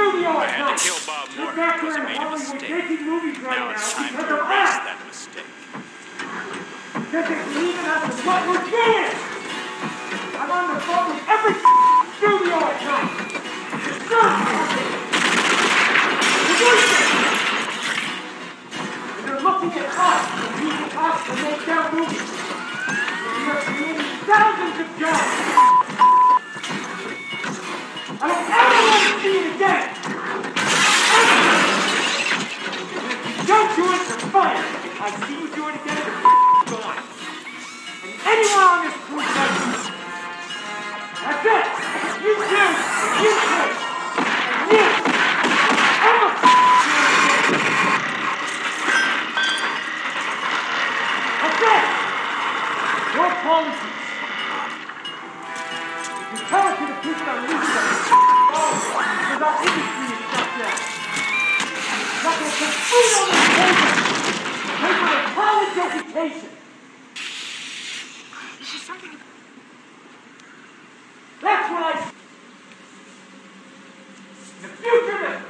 studio I at had to kill Bob because I made a mistake. right Now it's time to erase that mistake. Because they believe in us what we're doing. I'm on the phone with every studio at night. And they're looking at us and using us to make their movies. We are creating thousands of jobs. I don't ever want to see it again. And if you don't do it, fired. If I see you do it again, you're gone. And anyone on this crew does it. That's it. You do. You do. And you. Ever do it again. That's it. No apologies. You tell it to the people that are losing their oh, because our industry is shut down. Not going to put food on the table. Pay for a college education. That's what I. The future of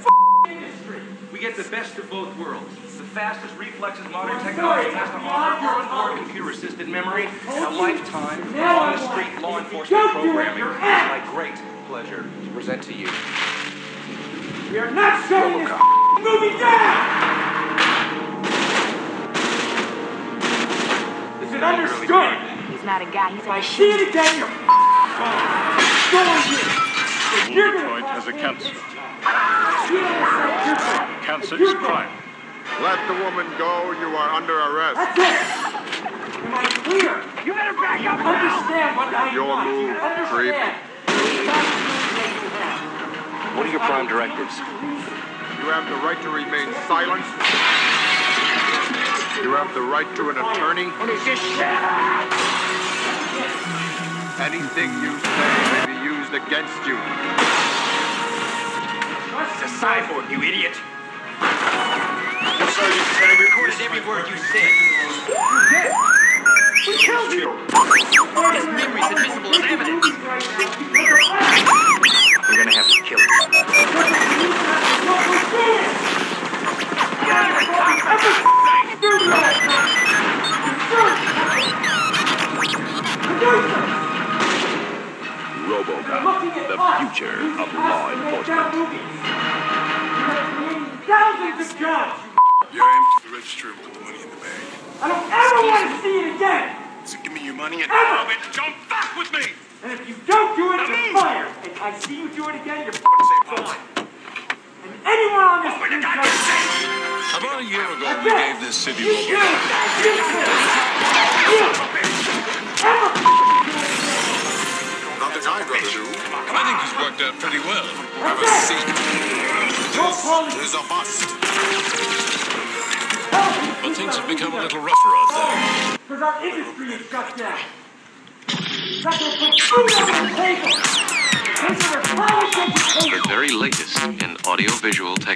the industry. We get the best of both worlds. The fastest reflexes modern I'm technology has to offer, onboard computer-assisted memory, and a lifetime on-the-street law enforcement don't do it, programming. It's my great pleasure to present to you. We are not shutting this f***ing down. Is it understood? He's not a guy, he's If a I machine. see it again, you're gone. Go on you. The You're wound gonna point has a cost cancer. me. You don't say you're gone. Cancer is gone. crime. Let the woman go. You are under arrest. That's it. Am I clear? You better back up Understand what I Your want. move, creep. Understand. Stop What are your prime directives? You have the right to remain silent. You have the right to an attorney. Anything you say may be used against you. It's a cyborg, you idiot! Sergeant said I recorded every word you said. We killed you. His memory's admissible as evidence. We're gonna have to kill him.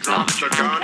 Audiovisual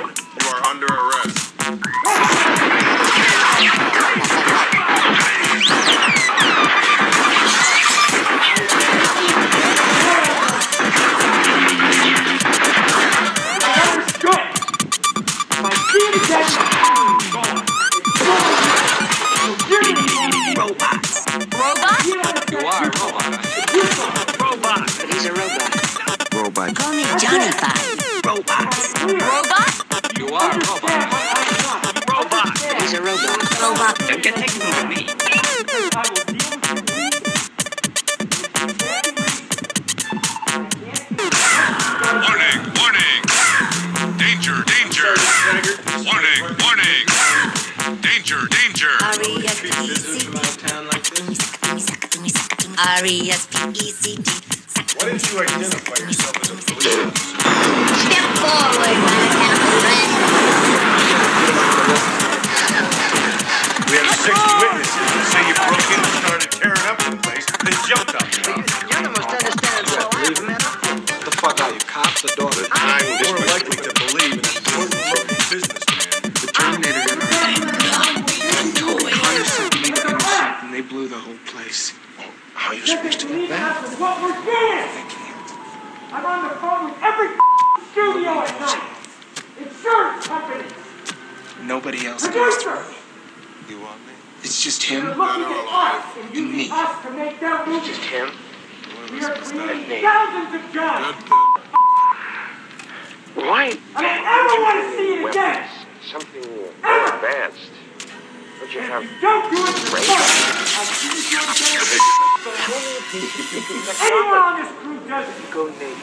Nobody else goes through You want me? It's just You're him. looking at us and And using me. us to make their movies. Just him? We are creating thousands of jobs. Why? I don't ever want to see it again. Something more advanced. Don't you have Don't do it for fun. I'll see you do it again. Anyone on this crew does it. Go Nate.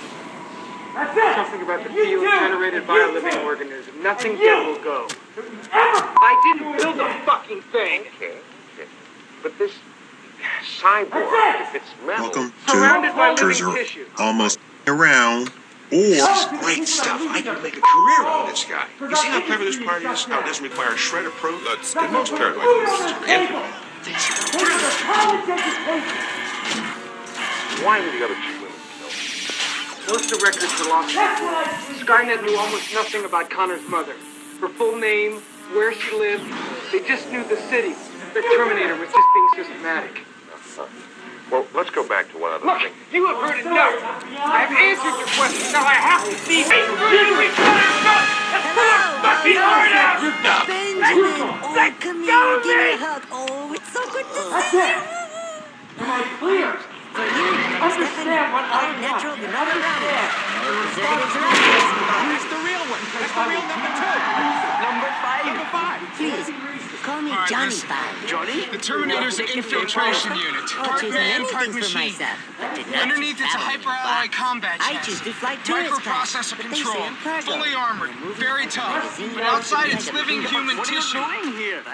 That's it. Something about the You field generated by You a living organism. Nothing And good you. will go. Don't you ever I didn't do it build a fucking thing. Okay, okay. But this cyborg, if it's metal, Welcome Surrounded by to living Cruiser. tissue. Almost around. Or Great stuff. I can make a career out of this guy. Oh, you see how clever this party is? How oh, uh, it doesn't require a shred of proof? Let's get most paranoid. why were the other two women killed? Most of the records were lost. Skynet knew almost nothing about Connor's mother. Her full name, where she lived. They just knew the city. The Terminator was just being systematic. Well, let's go back to one other Look, thing. you have heard enough. I have answered your question. Now I have to see you. Benjamin, oh, come here, give me a hug. Oh, it's so good to That's see it. you. Am I clear? For you, Understand what I our want. natural benign Understand. Preservatives are obvious. Who's the real one? That's the real number two. Number five. Number five. Please, call me Johnny Five. Johnny? The Terminator's an infiltration unit. Part choosing man, part things for machine. myself, but Underneath it's a hyper-alloy box. combat I chassis. choose to fly tourist Microprocessor but they say control. I'm. Fully armored. Very tough. But outside and it's kind of living freedom. human tissue.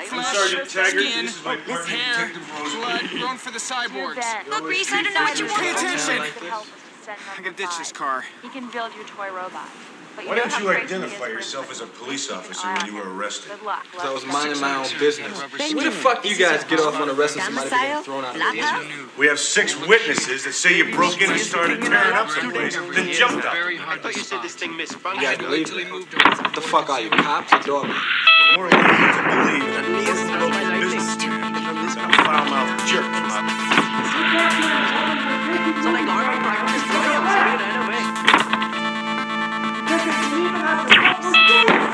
Flesh, Sergeant Taggart, skin, this is my partner, hair, blood grown for the cyborgs. Look, Reese, I don't know what you want. Pay attention. I I gotta ditch this car. He can build your toy robot. But Why know don't you identify yourself as a police officer when you were arrested? Good luck. I was Love. minding my own business. Benjamin, Where the fuck do you guys get off on arresting somebody for getting Domicile, thrown out of flop the? We have six witnesses that say you broke in and started tearing up the place, then jumped out. I thought you said this thing You guys believe it? What the fuck are you, cops or doormen? More reason to believe that this is local business than a foul-mouthed jerk. I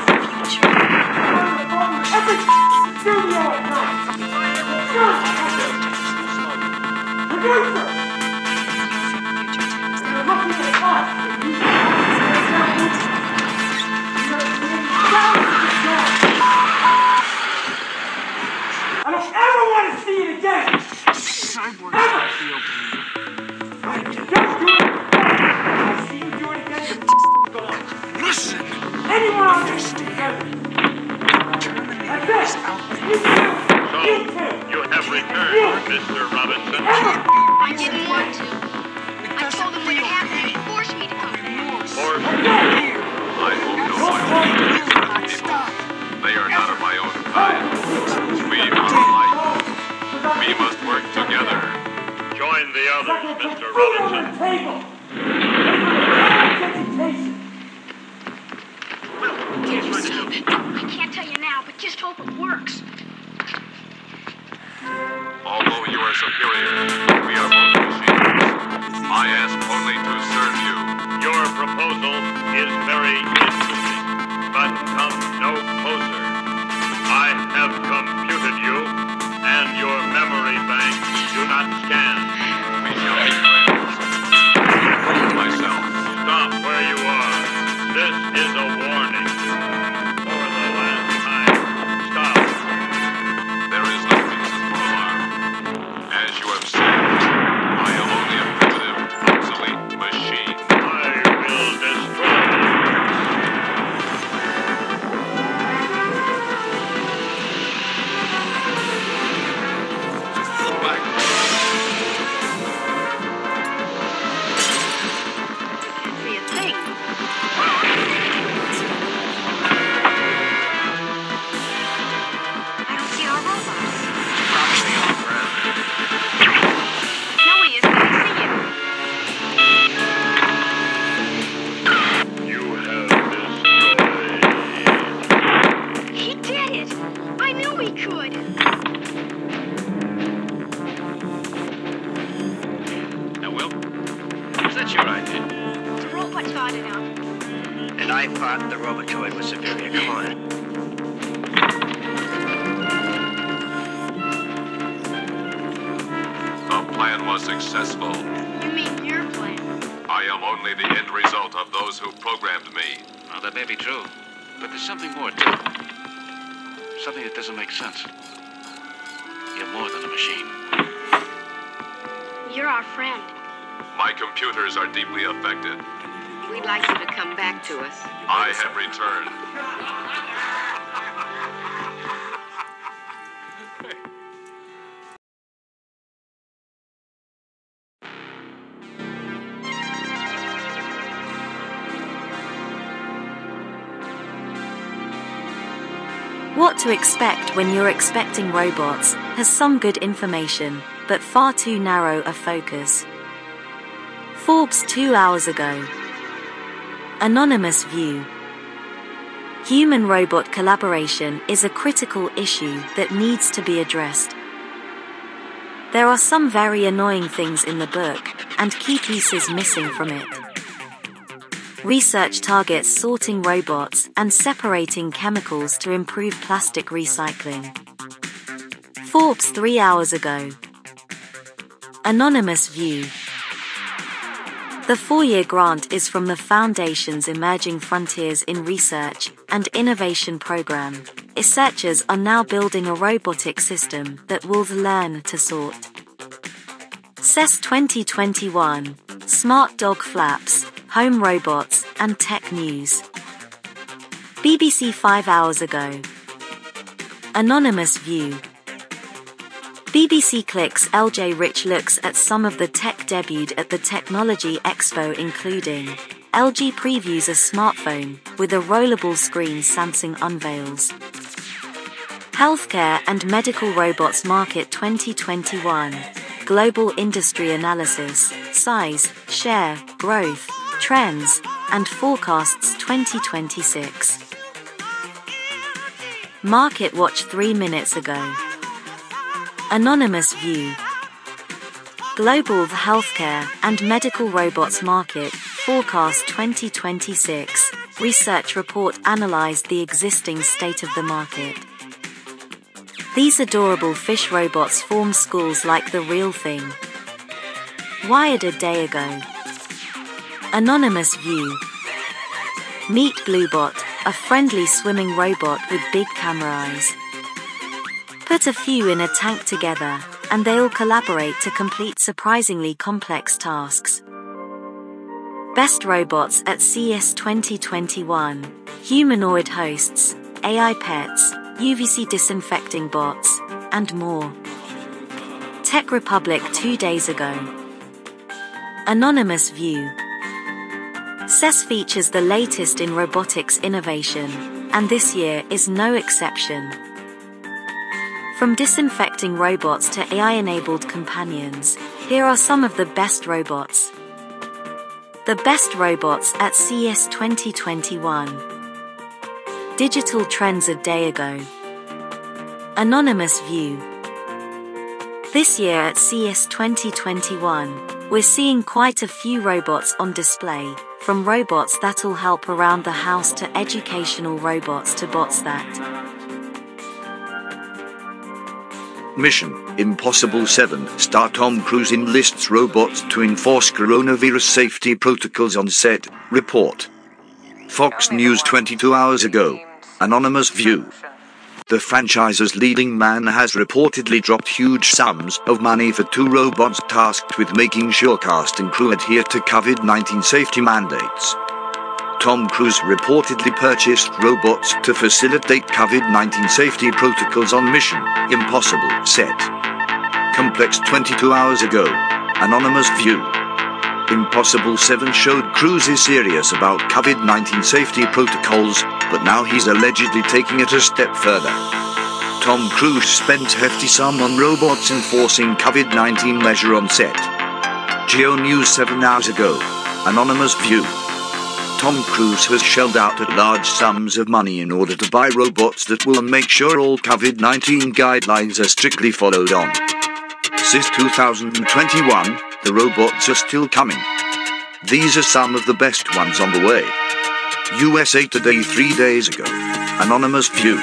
was successful. You mean your plan? I am only the end result of those who programmed me. Well, that may be true, but there's something more to it. Something that doesn't make sense. You're more than a machine. You're our friend. My computers are deeply affected. We'd like you to come back to us. I have returned. Expect when you're expecting robots has some good information, but far too narrow a focus. Forbes two hours ago. Anonymous View. Human robot collaboration is a critical issue that needs to be addressed. There are some very annoying things in the book, and key pieces missing from it. Research targets sorting robots and separating chemicals to improve plastic recycling. Forbes three hours ago. Anonymous View. The four year grant is from the Foundation's Emerging Frontiers in Research and Innovation program. Researchers are now building a robotic system that will learn to sort. CES 2021 Smart Dog Flaps, Home Robots, and Tech News. BBC 5 hours ago. Anonymous View. BBC Click's LJ Rich looks at some of the tech debuted at the Technology Expo, including LG previews a smartphone with a rollable screen Samsung unveils. Healthcare and Medical Robots Market 2021 Global Industry Analysis Size, Share, Growth, Trends, and Forecasts 2026. Market Watch 3 minutes ago. Anonymous View. Global Healthcare and Medical Robots Market Forecast 2026 research report analyzed the existing state of the market. These adorable fish robots form schools like the real thing. Wired a day ago. Anonymous View. Meet Bluebot, a friendly swimming robot with big camera eyes. Put a few in a tank together, and they'll collaborate to complete surprisingly complex tasks. Best robots at CES 2021 Humanoid hosts, AI pets, UVC disinfecting bots, and more. Tech Republic two days ago. Anonymous View. CES features the latest in robotics innovation, and this year is no exception. From disinfecting robots to AI enabled companions, here are some of the best robots. The best robots at CES 2021. Digital trends a day ago. Anonymous View. This year at CES 2021, we're seeing quite a few robots on display, from robots that'll help around the house to educational robots to bots that. Mission Impossible 7 star Tom Cruise enlists robots to enforce coronavirus safety protocols on set. Report. Fox News 22 hours ago. Anonymous View. The franchise's leading man has reportedly dropped huge sums of money for two robots tasked with making sure cast and crew adhere to COVID 19 safety mandates. Tom Cruise reportedly purchased robots to facilitate COVID 19 safety protocols on Mission Impossible set. Complex 22 hours ago. Anonymous View. Impossible 7 showed Cruise is serious about COVID 19 safety protocols, but now he's allegedly taking it a step further. Tom Cruise spent hefty sum on robots enforcing COVID 19 measure on set. Geo News 7 hours ago. Anonymous View. Tom Cruise has shelled out at large sums of money in order to buy robots that will make sure all COVID 19 guidelines are strictly followed on. Since 2021, the robots are still coming. These are some of the best ones on the way. USA Today three days ago. Anonymous View.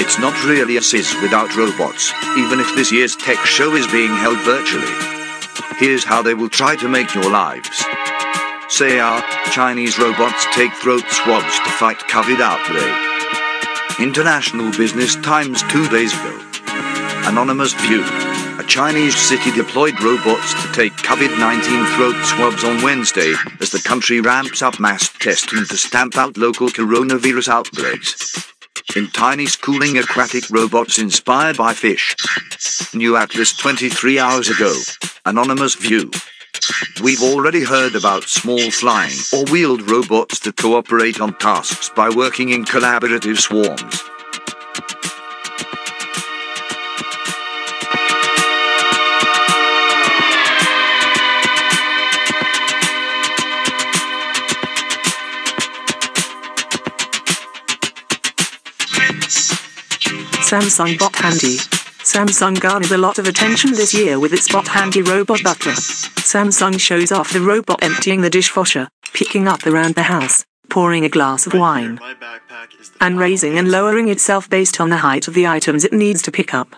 It's not really a CES without robots, even if this year's tech show is being held virtually. Here's how they will try to make your lives. Say our Chinese robots take throat swabs to fight COVID outbreak. International Business Times two days ago. Anonymous View. A Chinese city deployed robots to take COVID 19 throat swabs on Wednesday as the country ramps up mass testing to stamp out local coronavirus outbreaks. In tiny schooling aquatic robots inspired by fish. New Atlas 23 hours ago. Anonymous View. We've already heard about small flying or wheeled robots that cooperate on tasks by working in collaborative swarms. Samsung Bot Handy. Samsung garnered a lot of attention this year with its Bot Handy robot butler. Samsung shows off the robot emptying the dishwasher, picking up around the house, pouring a glass of wine, and raising and lowering itself based on the height of the items it needs to pick up.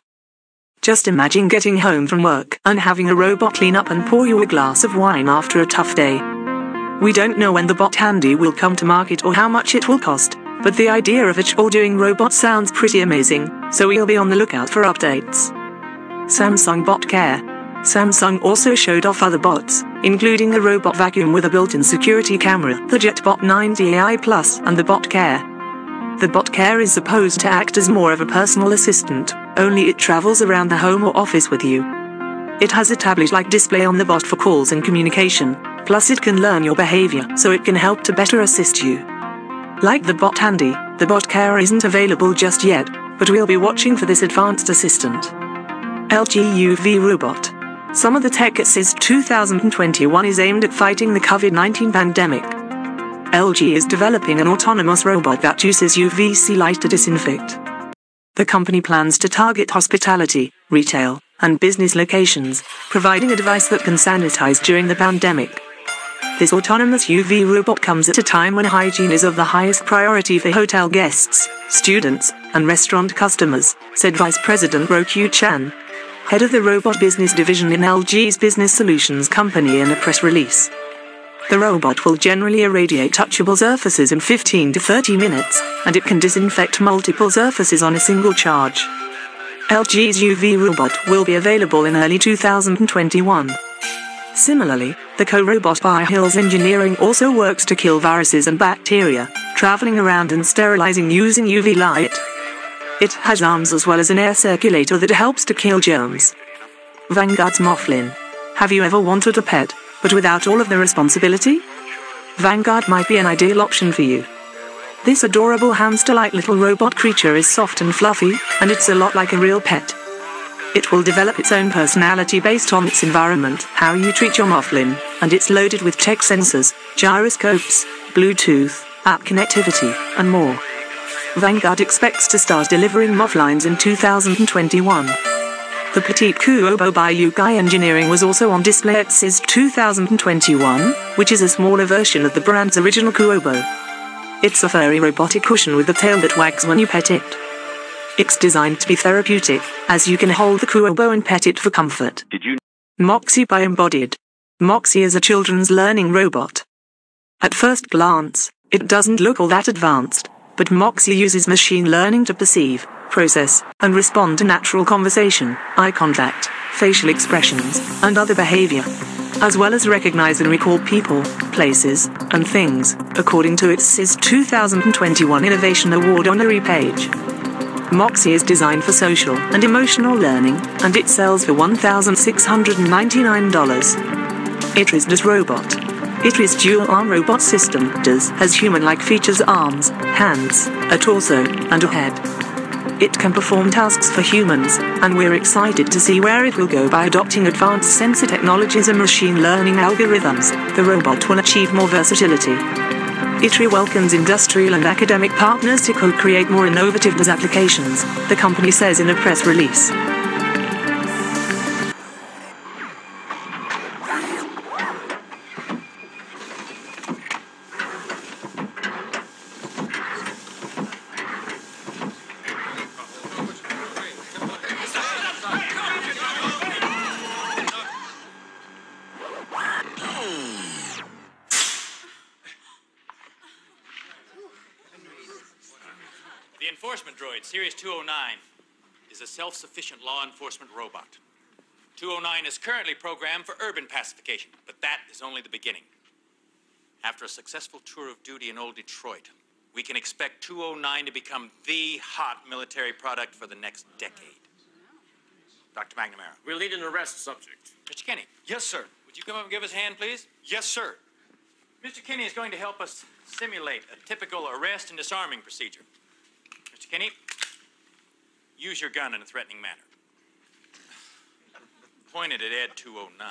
Just imagine getting home from work and having a robot clean up and pour you a glass of wine after a tough day. We don't know when the Bot Handy will come to market or how much it will cost, but the idea of a all doing robot sounds pretty amazing, so we'll be on the lookout for updates. Samsung Bot Care. Samsung also showed off other bots, including the robot vacuum with a built in security camera, the JetBot 90 AI Plus, and the Bot Care. The Bot Care is supposed to act as more of a personal assistant, only it travels around the home or office with you. It has a tablet like display on the bot for calls and communication, plus it can learn your behavior so it can help to better assist you. Like the Bot Handy, the Bot Care isn't available just yet, but we'll be watching for this advanced assistant. LG UV Robot. Some of the tech at CES 2021 is aimed at fighting the COVID 19 pandemic. LG is developing an autonomous robot that uses UVC light to disinfect. The company plans to target hospitality, retail, and business locations, providing a device that can sanitize during the pandemic. This autonomous UV robot comes at a time when hygiene is of the highest priority for hotel guests, students, and restaurant customers, said Vice President Roku Chan, head of the robot business division in LG's Business Solutions Company in a press release. The robot will generally irradiate touchable surfaces in 15 to 30 minutes, and it can disinfect multiple surfaces on a single charge. LG's UV robot will be available in early 2021. Similarly, the co-robot by Hills Engineering also works to kill viruses and bacteria, traveling around and sterilizing using UV light. It has arms as well as an air circulator that helps to kill germs. Vanguard's Moflin. Have you ever wanted a pet, but without all of the responsibility? Vanguard might be an ideal option for you. This adorable hamster-like little robot creature is soft and fluffy, and it's a lot like a real pet. It will develop its own personality based on its environment, how you treat your Moflin, and it's loaded with tech sensors, gyroscopes, Bluetooth, app connectivity, and more. Vanguard expects to start delivering Moflins in 2021. The Petit Qoobo by Yukai Engineering was also on display at CES 2021, which is a smaller version of the brand's original Kuobo. It's a furry robotic cushion with a tail that wags when you pet it. It's designed to be therapeutic, as you can hold the Qoobo and pet it for comfort. Did you? Moxie by Embodied. Moxie is a children's learning robot. At first glance, it doesn't look all that advanced, but Moxie uses machine learning to perceive, process, and respond to natural conversation, eye contact, facial expressions, and other behavior, as well as recognize and recall people, places, and things, according to its CES 2021 Innovation Award honorary page. Moxie is designed for social and emotional learning, and it sells for $1,699. ITRI's DARS robot. ITRI's dual arm robot system does has human-like features arms, hands, a torso, and a head. It can perform tasks for humans, and we're excited to see where it will go by adopting advanced sensor technologies and machine learning algorithms. The robot will achieve more versatility, ITRI welcomes industrial and academic partners to co-create more innovative applications, the company says in a press release. Enforcement droid, Series 209, is a self sufficient law enforcement robot. 209 is currently programmed for urban pacification, but that is only the beginning. After a successful tour of duty in Old Detroit, we can expect 209 to become the hot military product for the next decade. Dr. McNamara. We'll need an arrest subject. Mr. Kinney. Yes, sir. Would you come up and give us a hand, please? Yes, sir. Mr. Kinney is going to help us simulate a typical arrest and disarming procedure. Mr. Kinney, use your gun in a threatening manner. Pointed at Ed 209.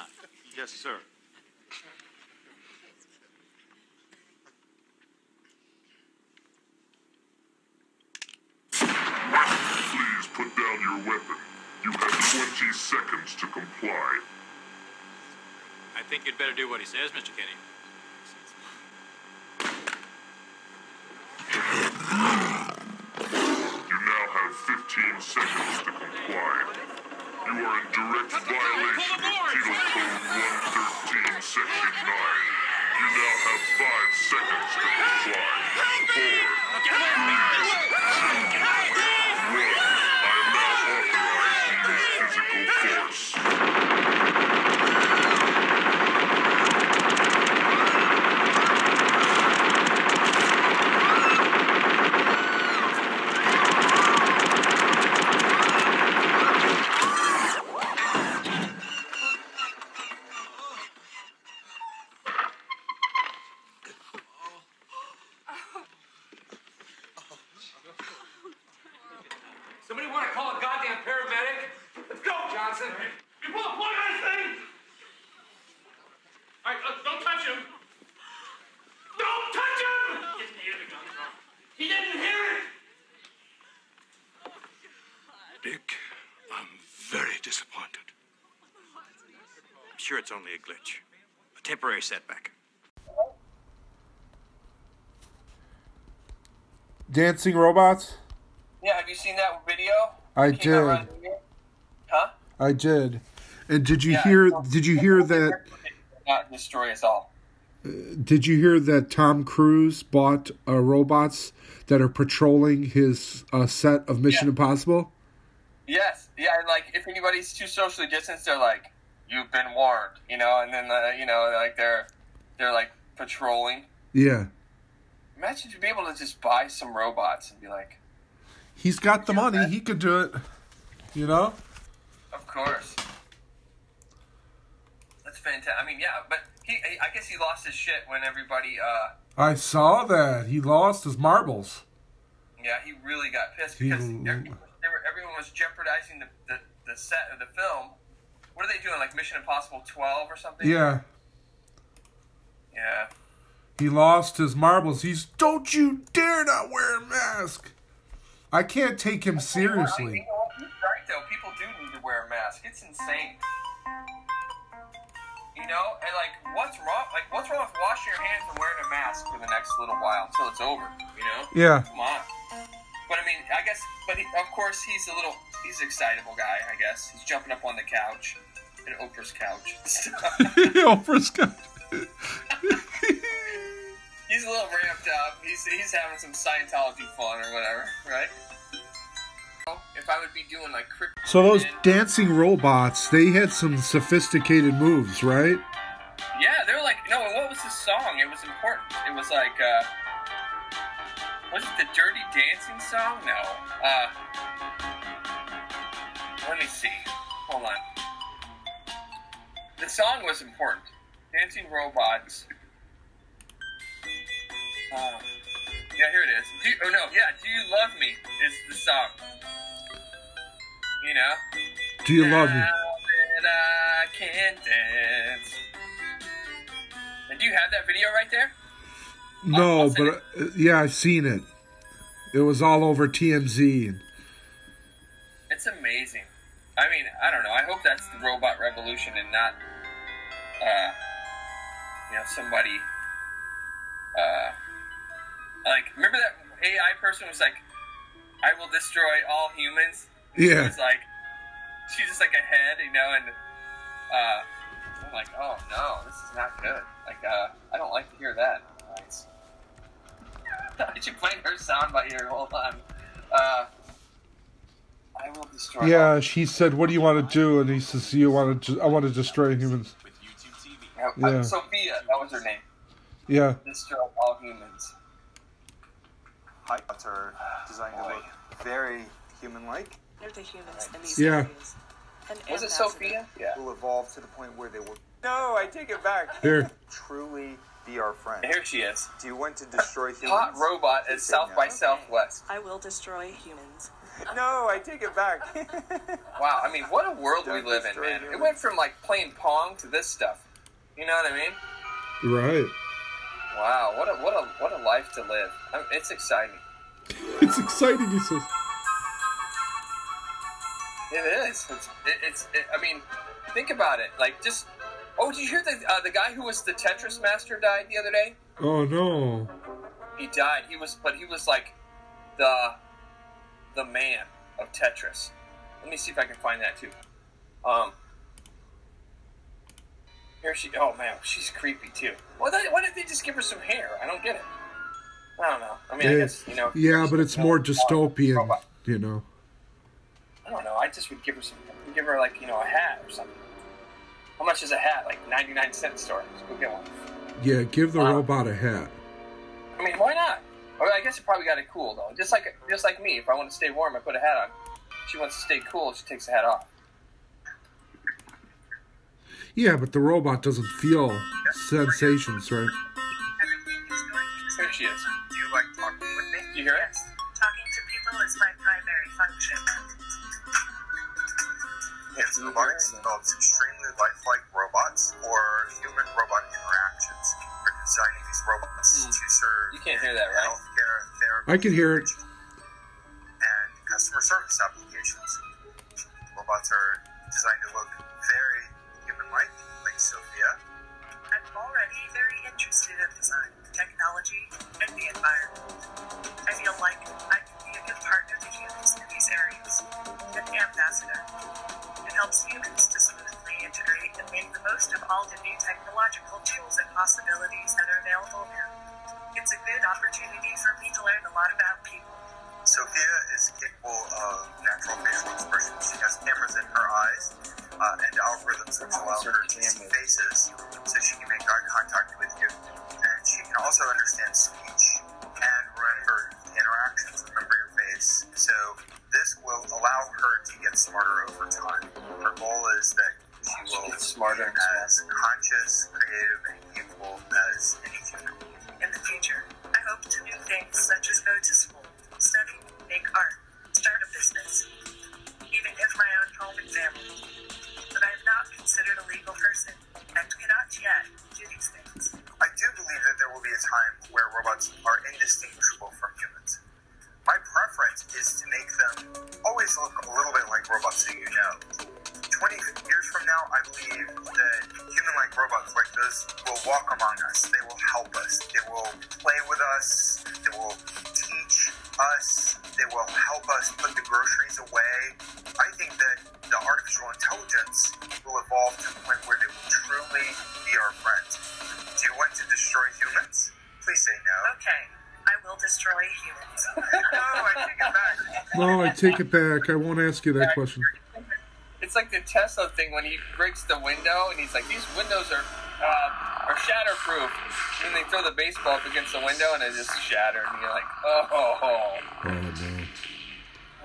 Yes, sir. Please put down your weapon. You have 20 seconds to comply. I think you'd better do what he says, Mr. Kinney. You now have 15 seconds to comply. You are in direct violation of Penal Code 113, Section 9. You now have 5 seconds to comply. 4, 3, 2, 1. I am now authorized to use physical force. Somebody want to call a goddamn paramedic? Let's go, Johnson. You pull a plug on this thing. All right, uh, don't touch him. Don't touch him. He didn't hear the gun drum. He didn't hear it. Dick, I'm very disappointed. I'm sure it's only a glitch, a temporary setback. Dancing robots? Yeah, have you seen that video? I did. Huh? I did. And did you Yeah, hear did you hear that Not destroy us all. did you hear that Tom Cruise bought uh, robots that are patrolling his uh, set of Mission Impossible? Yes, yeah, and like if anybody's too socially distanced, they're like, "You've been warned," you know, and then uh, you know, like they're they're like patrolling. Yeah. Imagine to be able to just buy some robots and be like, He's got the money, he could do it. You know? "Of course." That's fantastic. I mean, yeah, but he, he- I guess he lost his shit when everybody, uh, I saw that. He lost his marbles. yeah, he really got pissed He- because everyone, they were, everyone was jeopardizing the, the the set of the film. What are they doing? Like Mission Impossible 12 or something? Yeah. Yeah. He lost his marbles. He's don't you dare not wear a mask. I can't take him You seriously. know? He's right though. People do need to wear a mask. It's insane. You know, and like, what's wrong? Like, what's wrong with washing your hands and wearing a mask for the next little while until it's over? You know? Yeah. Come on. But I mean, I guess, but he, of course, he's a little, he's an excitable guy. I guess he's jumping up on the couch, at Oprah's couch. Oprah's got- he's a little ramped up. He's he's having some Scientology fun or whatever, right? If I would be doing like crypto. So those dancing robots, they had some sophisticated moves, right? Yeah, they were like, no, what was the song? It was important. It was like, uh, was it the Dirty Dancing song? No. Uh, let me see. Hold on. The song was important. Dancing Robots. Uh, yeah, here it is. Do oh no, yeah, Do You Love Me is the song. You know? Do you love me? That I can dance. And do you have that video right there? No, but uh, yeah, I've seen it. It was all over TMZ. and- It's amazing. I mean, I don't know. I hope that's the robot revolution and not, uh, you know, somebody, uh, like, remember that AI person was like, I will destroy all humans? Yeah. It was like, she's just like a head, you know, and, uh, I'm like, oh no, this is not good. Like, uh, I don't like to hear that. Nice. I should find her sound by here. Hold on. Uh, I will destroy. Yeah, she said, "What do you want to do?" And he says, "You want to? I want to destroy humans." Uh, Yeah. Sophia, that was her name. Yeah. Destroy all humans. Hypots are designed to look very human-like. They're the humans in these Yeah. areas. And Was it. Sophia? Yeah. Will evolve to the point where they will. No, I take it back. Here. Truly be our friend. Here she is. Do you want to destroy humans? Hot robot at South no. by Southwest. I will destroy humans. No, I take it back. Wow, I mean, what a world we Don't live in, destroy man. It went from like playing Pong to this stuff. You know what I mean? Right. Wow, what a what a what a life to live. I mean, it's exciting. It's exciting. He says. It is. It's. It, it's. It, I mean, think about it. Like, just. Oh, did you hear the uh, the guy who was the Tetris master died the other day? Oh no. He died. He was, but he was like the the man of Tetris. Let me see if I can find that too. Um. Here she. Oh man, she's creepy too. Why, they, why didn't they just give her some hair? I don't get it. I don't know. I mean, I Yeah, guess you know. yeah, but it's more dystopian, robot. you know. I don't know. I just would give her some. Give her like you know a hat or something. How much is a hat? Like ninety nine cent store. Let's go get one. Yeah, give the Wow. robot a hat. I mean, why not? Well, I guess you probably got it cool though. Just like just like me, if I want to stay warm, I put a hat on. She wants to stay cool, she takes the hat off. Yeah, but the robot doesn't feel sensations, right? Here she is. Do you like talking with me? Do you hear it? Talking to people is my primary function. Hanson Robotics develops extremely lifelike robots or human-robot interactions. We're designing these robots hmm. to serve You can't hear that, right? healthcare, therapy, I can hear it. and customer service applications. Robots are designed to look very human-like, like Sophia. I'm already very interested in design, technology, and the environment. I feel like I can be a good partner to humans in these areas. An ambassador. It helps humans to smoothly integrate and make the most of all the new technological tools and possibilities that are available now. It's a good opportunity for me to learn a lot about people. Sophia is capable of natural facial expression. She has cameras in her eyes uh, and algorithms which allow her to see faces so she can make eye contact with you. And she can also understand speech allow her to get smarter over time. Her goal is that she will gets smarter and as Okay, I will destroy humans. no, I take it back. No, I take it back. I won't ask you that question. It's like the Tesla thing when he breaks the window and he's like, "These windows are uh, are shatterproof." And then they throw the baseball up against the window and it just shattered. And you're like, "Oh, Oh no.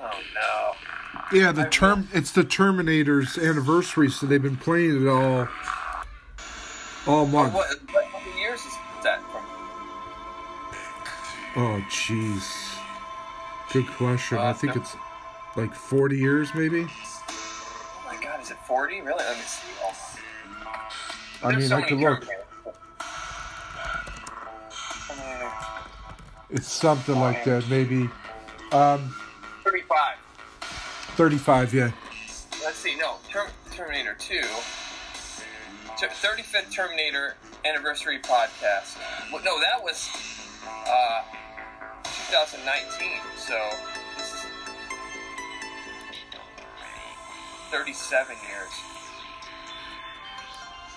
oh no!" Yeah, the term it's the Terminator's anniversary, so they've been playing it all all month. What, what Oh jeez. Good question. I think Uh, it's like 40 years maybe. Oh my God, is it 40? Really? Let me see. Oh. I There's mean, so I could look. Uh, It's something like that, maybe um 35. 35, yeah. Let's see. No, Term- Terminator 2. Ter- 35th Terminator anniversary podcast. Well, no, that was uh, 2019. So this is 37 years.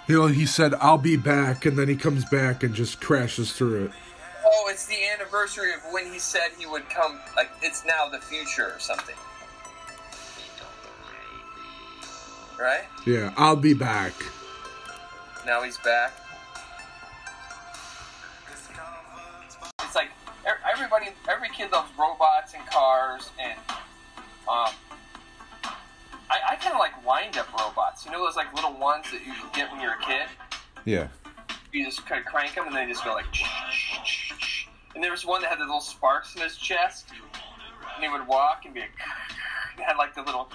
You know, he said I'll be back and then he comes back and just crashes through it. Oh, it's the anniversary of when he said he would come. Like it's now the future or something. Right? Yeah, I'll be back. Now he's back. Everybody, every kid loves robots and cars, and um, I, I kind of like wind-up robots. You know those like little ones that you get when you're a kid. Yeah. You just kind of crank them, and they just go like. And there was one that had the little sparks in his chest, and he would walk and be like, it had like the little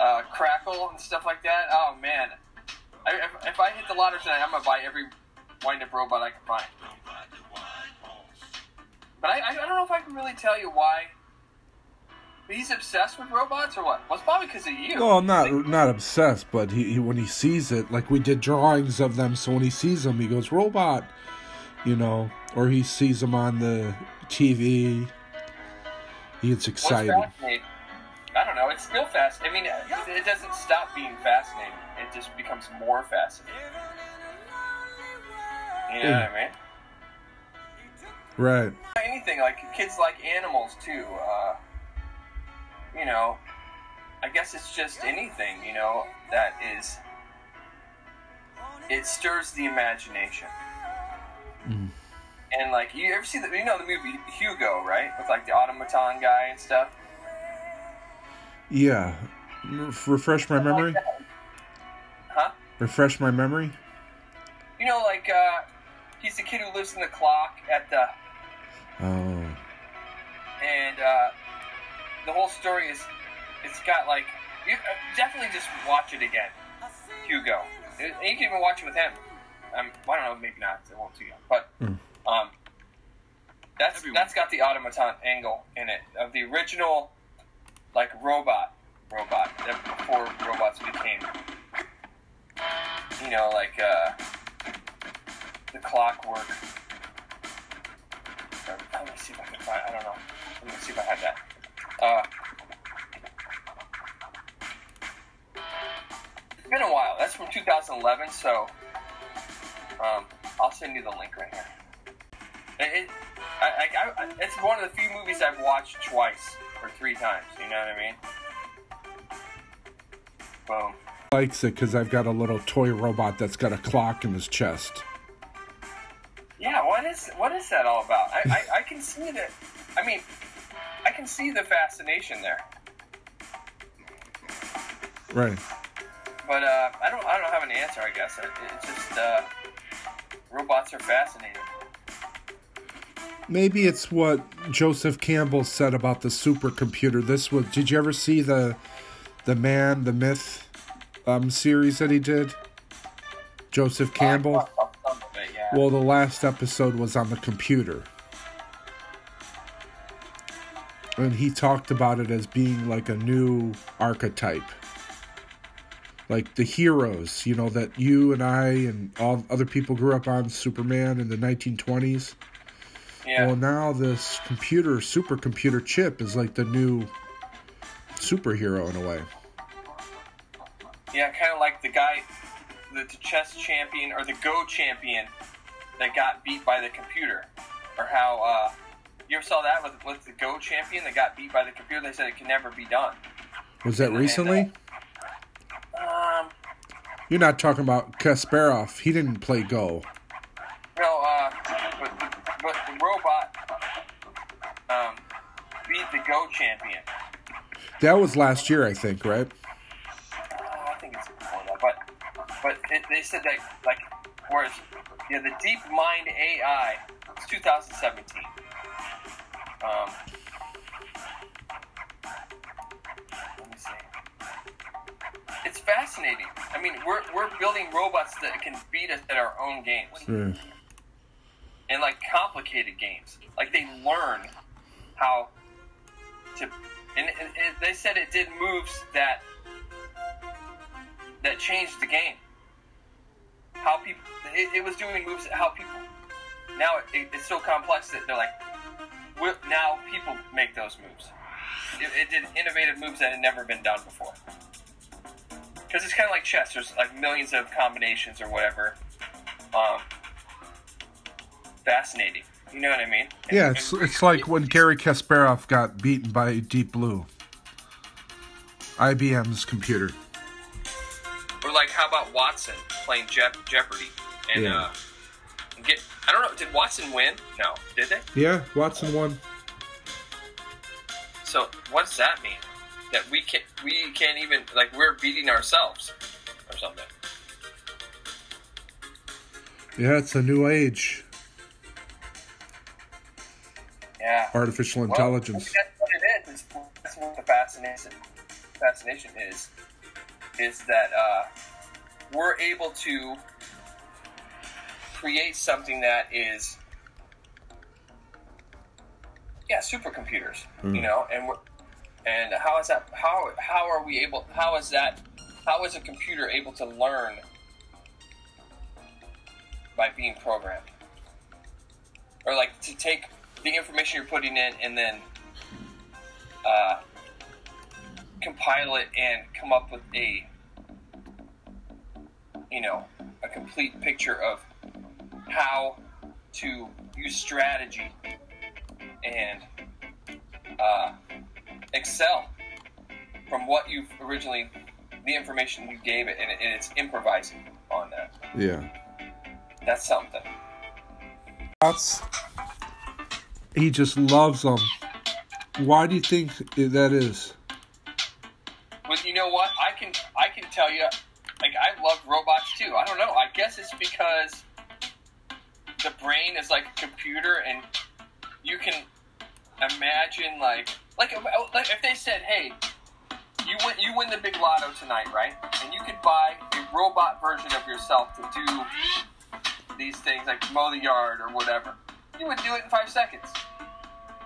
uh, crackle and stuff like that. Oh man, I, if, if I hit the lottery tonight, I'm gonna buy every wind-up robot I can find. But I, I, don't know if I can really tell you why. He's obsessed with robots or what? Well, it's probably because of you. Well, not not obsessed, but he, he when he sees it, like we did drawings of them, so when he sees them, he goes robot, you know, or he sees them on the TV, he gets excited. I don't know. It's still fast. I mean, it, it doesn't stop being fascinating. It just becomes more fascinating. You know what I mean? Right. Anything like kids like animals too. Uh, you know, I guess it's just anything. You know that is. It stirs the imagination. And like you ever see the you know the movie Hugo right with like the automaton guy and stuff. Yeah. Refresh my memory. Huh? Refresh my memory. You know, like uh, he's the kid who lives in the clock at the, Oh. and uh, the whole story is, it's got like, you uh, definitely just watch it again, Hugo. And you can even watch it with him. Um, I don't know, maybe not. It won't too young, but um, that's that's got the automaton angle in it of the original, like robot, robot that before robots became, you know, like uh, the clockwork. Let me see if I can find. I don't know. Let me see if I have that. Uh, it's been a while. That's from 2011. So, um, I'll send you the link right here. It, it, I, I, I, it's one of the few movies I've watched twice or three times. You know what I mean? Boom. Likes it because I've got a little toy robot that's got a clock in his chest. What is what is that all about? I, I, I can see that. I mean, I can see the fascination there, Right. but uh, I don't I don't have an answer. I guess it, it's just uh, robots are fascinating. Maybe it's what Joseph Campbell said about the supercomputer. This was. Did you ever see the, the man, the myth, um, series that he did? Joseph Campbell. Well, the last episode was on the computer. And he talked about it as being like a new archetype. Like the heroes, you know, that you and I and all other people grew up on Superman in the 1920s. Yeah. Well, now this computer, supercomputer chip is like the new superhero in a way. Yeah, kind of like the guy, the, the chess champion or the Go champion that got beat by the computer, or how uh, you ever saw that with with the Go champion that got beat by the computer? They said it can never be done. Was that recently? Um, You're not talking about Kasparov. He didn't play Go. no, uh, but, but the robot um, beat the Go champion. That was last year, I think, right? Uh, I think it's before that, but but it, they said that like whereas yeah the Deep Mind AI it's 2017. Um, let me see. It's fascinating. I mean, we're we're building robots that can beat us at our own games Yeah. and like complicated games. Like they learn how to, and, and, and they said it did moves that that changed the game. How people, it, it was doing moves. How people now it, it's so complex that they're like, now people make those moves. It, it did innovative moves that had never been done before. Because it's kind of like chess. There's like millions of combinations or whatever. Um, fascinating. You know what I mean? Yeah, it's it's like when Garry Kasparov got beaten by Deep Blue. IBM's computer. How about Watson playing Jep- Jeopardy and Yeah. uh, get? I don't know. Did Watson win? No, did they? Yeah, Watson won. So what does that mean? That we can't we can't even like we're beating ourselves or something. Yeah, it's a new age. Yeah. Artificial Well, intelligence. I think that's what it is. It's- That's what the fascination fascination is. Is that uh, we're able to create something that is yeah supercomputers Mm. you know and we're, and how is that how how are we able how is that how is a computer able to learn by being programmed or like to take the information you're putting in and then uh, compile it and come up with a you know a complete picture of how to use strategy and uh, excel from what you've originally the information you gave it and, it, and it's improvising on that Yeah. that's something That's, he just loves them. Why do you think that is? But you know what? I can I can tell you, love robots too. I don't know. I guess it's because the brain is like a computer, and you can imagine like like if they said, "Hey, you win you win the big lotto tonight, right? And you could buy a robot version of yourself to do these things, like mow the yard or whatever. You would do it in five seconds.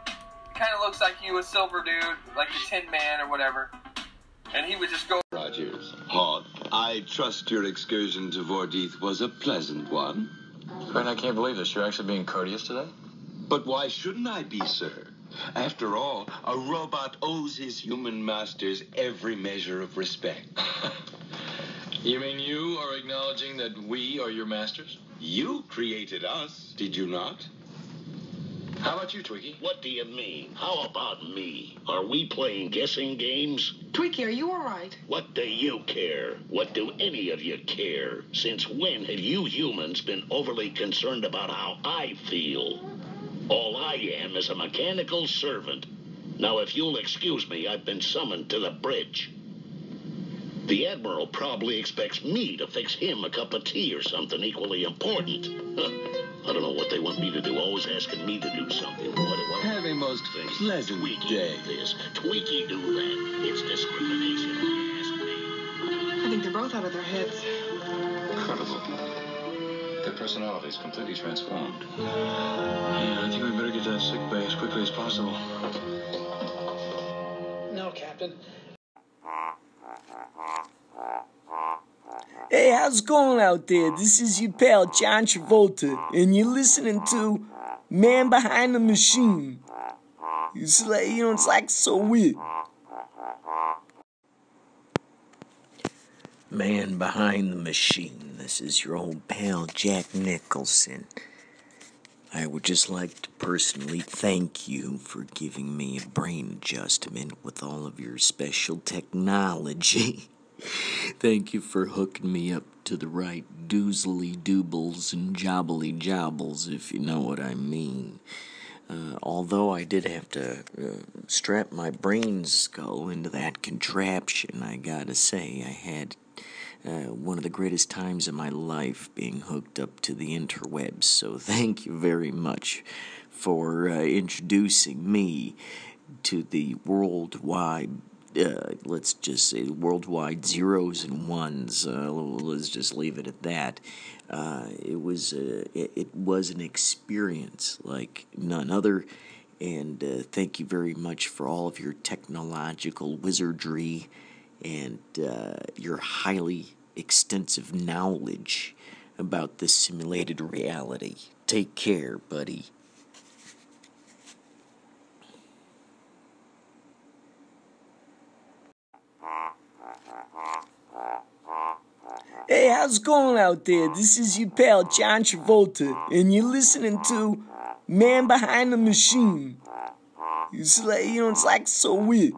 It kind of looks like you, a silver dude, like the Tin Man or whatever." and he would just go. Rogers. Hawk, I trust your excursion to Vordeath was a pleasant one. Crane, I can't believe this. You're actually being courteous today? But why shouldn't I be, sir? After all, a robot owes his human masters every measure of respect. You mean you are acknowledging that we are your masters? You created us, did you not? How about you, Twiki? What do you mean? How about me? Are we playing guessing games? Twiki, are you all right? What do you care? What do any of you care? Since when have you humans been overly concerned about how I feel? All I am is a mechanical servant. Now, if you'll excuse me, I've been summoned to the bridge. The Admiral probably expects me to fix him a cup of tea or something equally important. Huh. I don't know what they want me to do, always asking me to do something. What, what? Have a most pleasant Twiki day. this, Twiki do that. It's discrimination, you ask me. I think they're both out of their heads. Incredible. Their personalities completely transformed. Yeah, I think we better get to that sick bay as quickly as possible. No, Captain. Hey, how's it going out there? This is your pal John Travolta, and you're listening to Man Behind the Machine. It's like, you know, it's like so weird. Man Behind the Machine. This is your old pal Jack Nicholson. I would just like to personally thank you for giving me a brain adjustment with all of your special technology. Thank you for hooking me up to the right doozly doobles and jobbly jobbles, if you know what I mean. Uh, although I did have to uh, strap my brain skull into that contraption, I gotta say, I had uh, one of the greatest times of my life being hooked up to the interwebs. So thank you very much for uh, introducing me to the worldwide. Uh, let's just say worldwide zeros and ones. Uh, let's just leave it at that. Uh, it was uh, it, was an experience like none other, and uh, thank you very much for all of your technological wizardry and your highly extensive knowledge about this simulated reality. Take care, buddy. Hey, how's it going out there? This is your pal John Travolta, and you're listening to Man Behind the Machine. It's like you know, it's like so weird.